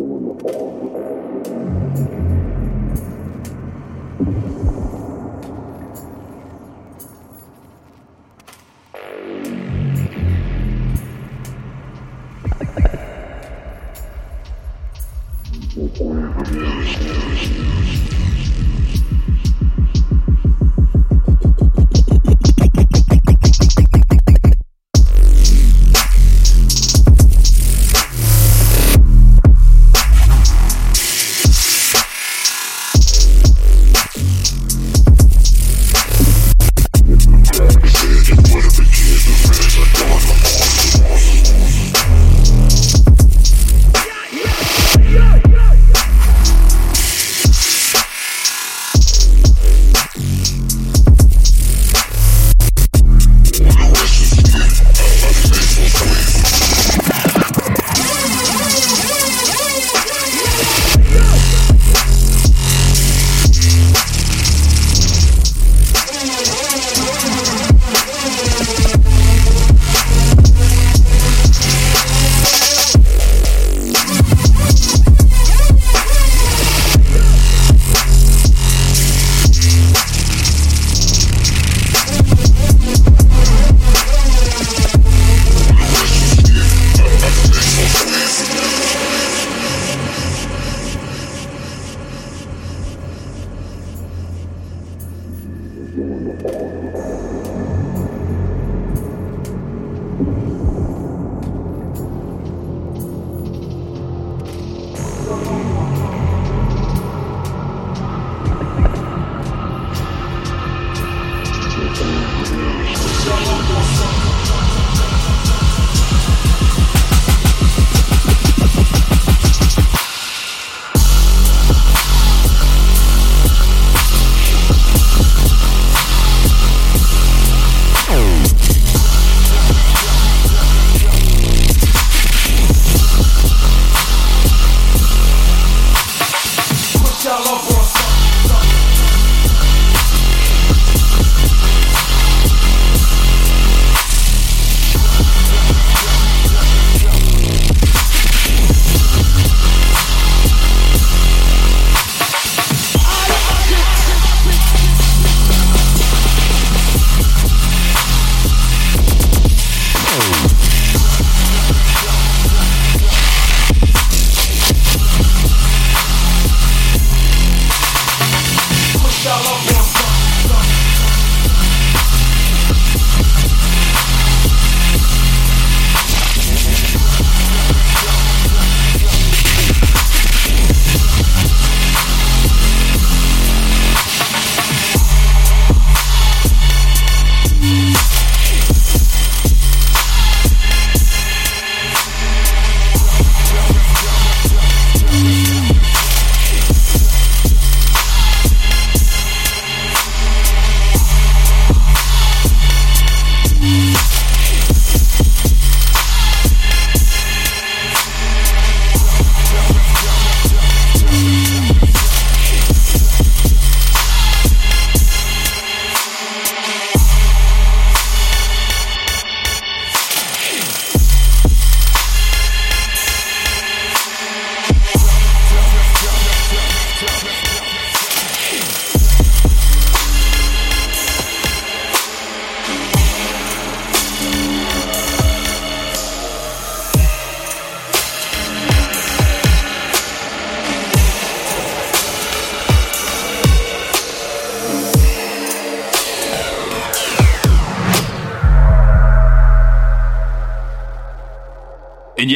Thank you.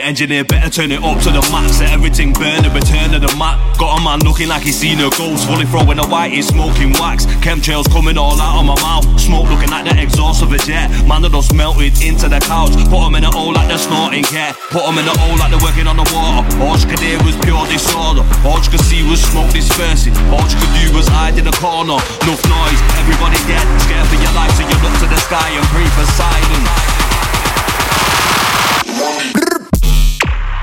Engineer better turn it up to the max. Let everything burn, the return of the Mac. Got a man looking like he's seen a ghost. Fully throwing a white, he's smoking wax. Chemtrails coming all out of my mouth. Smoke looking like the exhaust of a jet. Man, that melted into the couch. Put him in a hole like they're snorting cat. Put him in a hole like they're working on the water. All you could hear was pure disorder. All you could see was smoke dispersing. All you could do was hide in a corner. Enough noise, everybody dead. Scared for your life, so you look to the sky and pray for silence.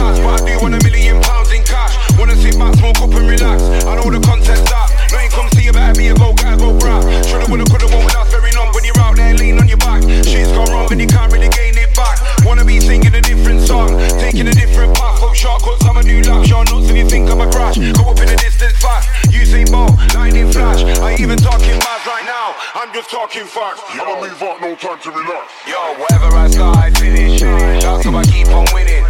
chance, but I do want a million pounds in cash. Wanna sit back, smoke up and relax. I know the content's up. No, you come see about me be a go, gotta go, bruh. Shoulda, woulda, coulda, won't last very long when you're out there, lean on your back. Shit's gone wrong, and you can't really gain it back. Wanna be singing a different song, taking a different path. Hope shortcuts, I'm a new do Sure, Your nuts if you think I'ma crash. Go up in the distance fast. You see ball, lightning flash. I even talking mad right now. I'm just talking facts. I'ma move up, no time to relax. Yo, whatever I start, I finish. That's how I keep on winning.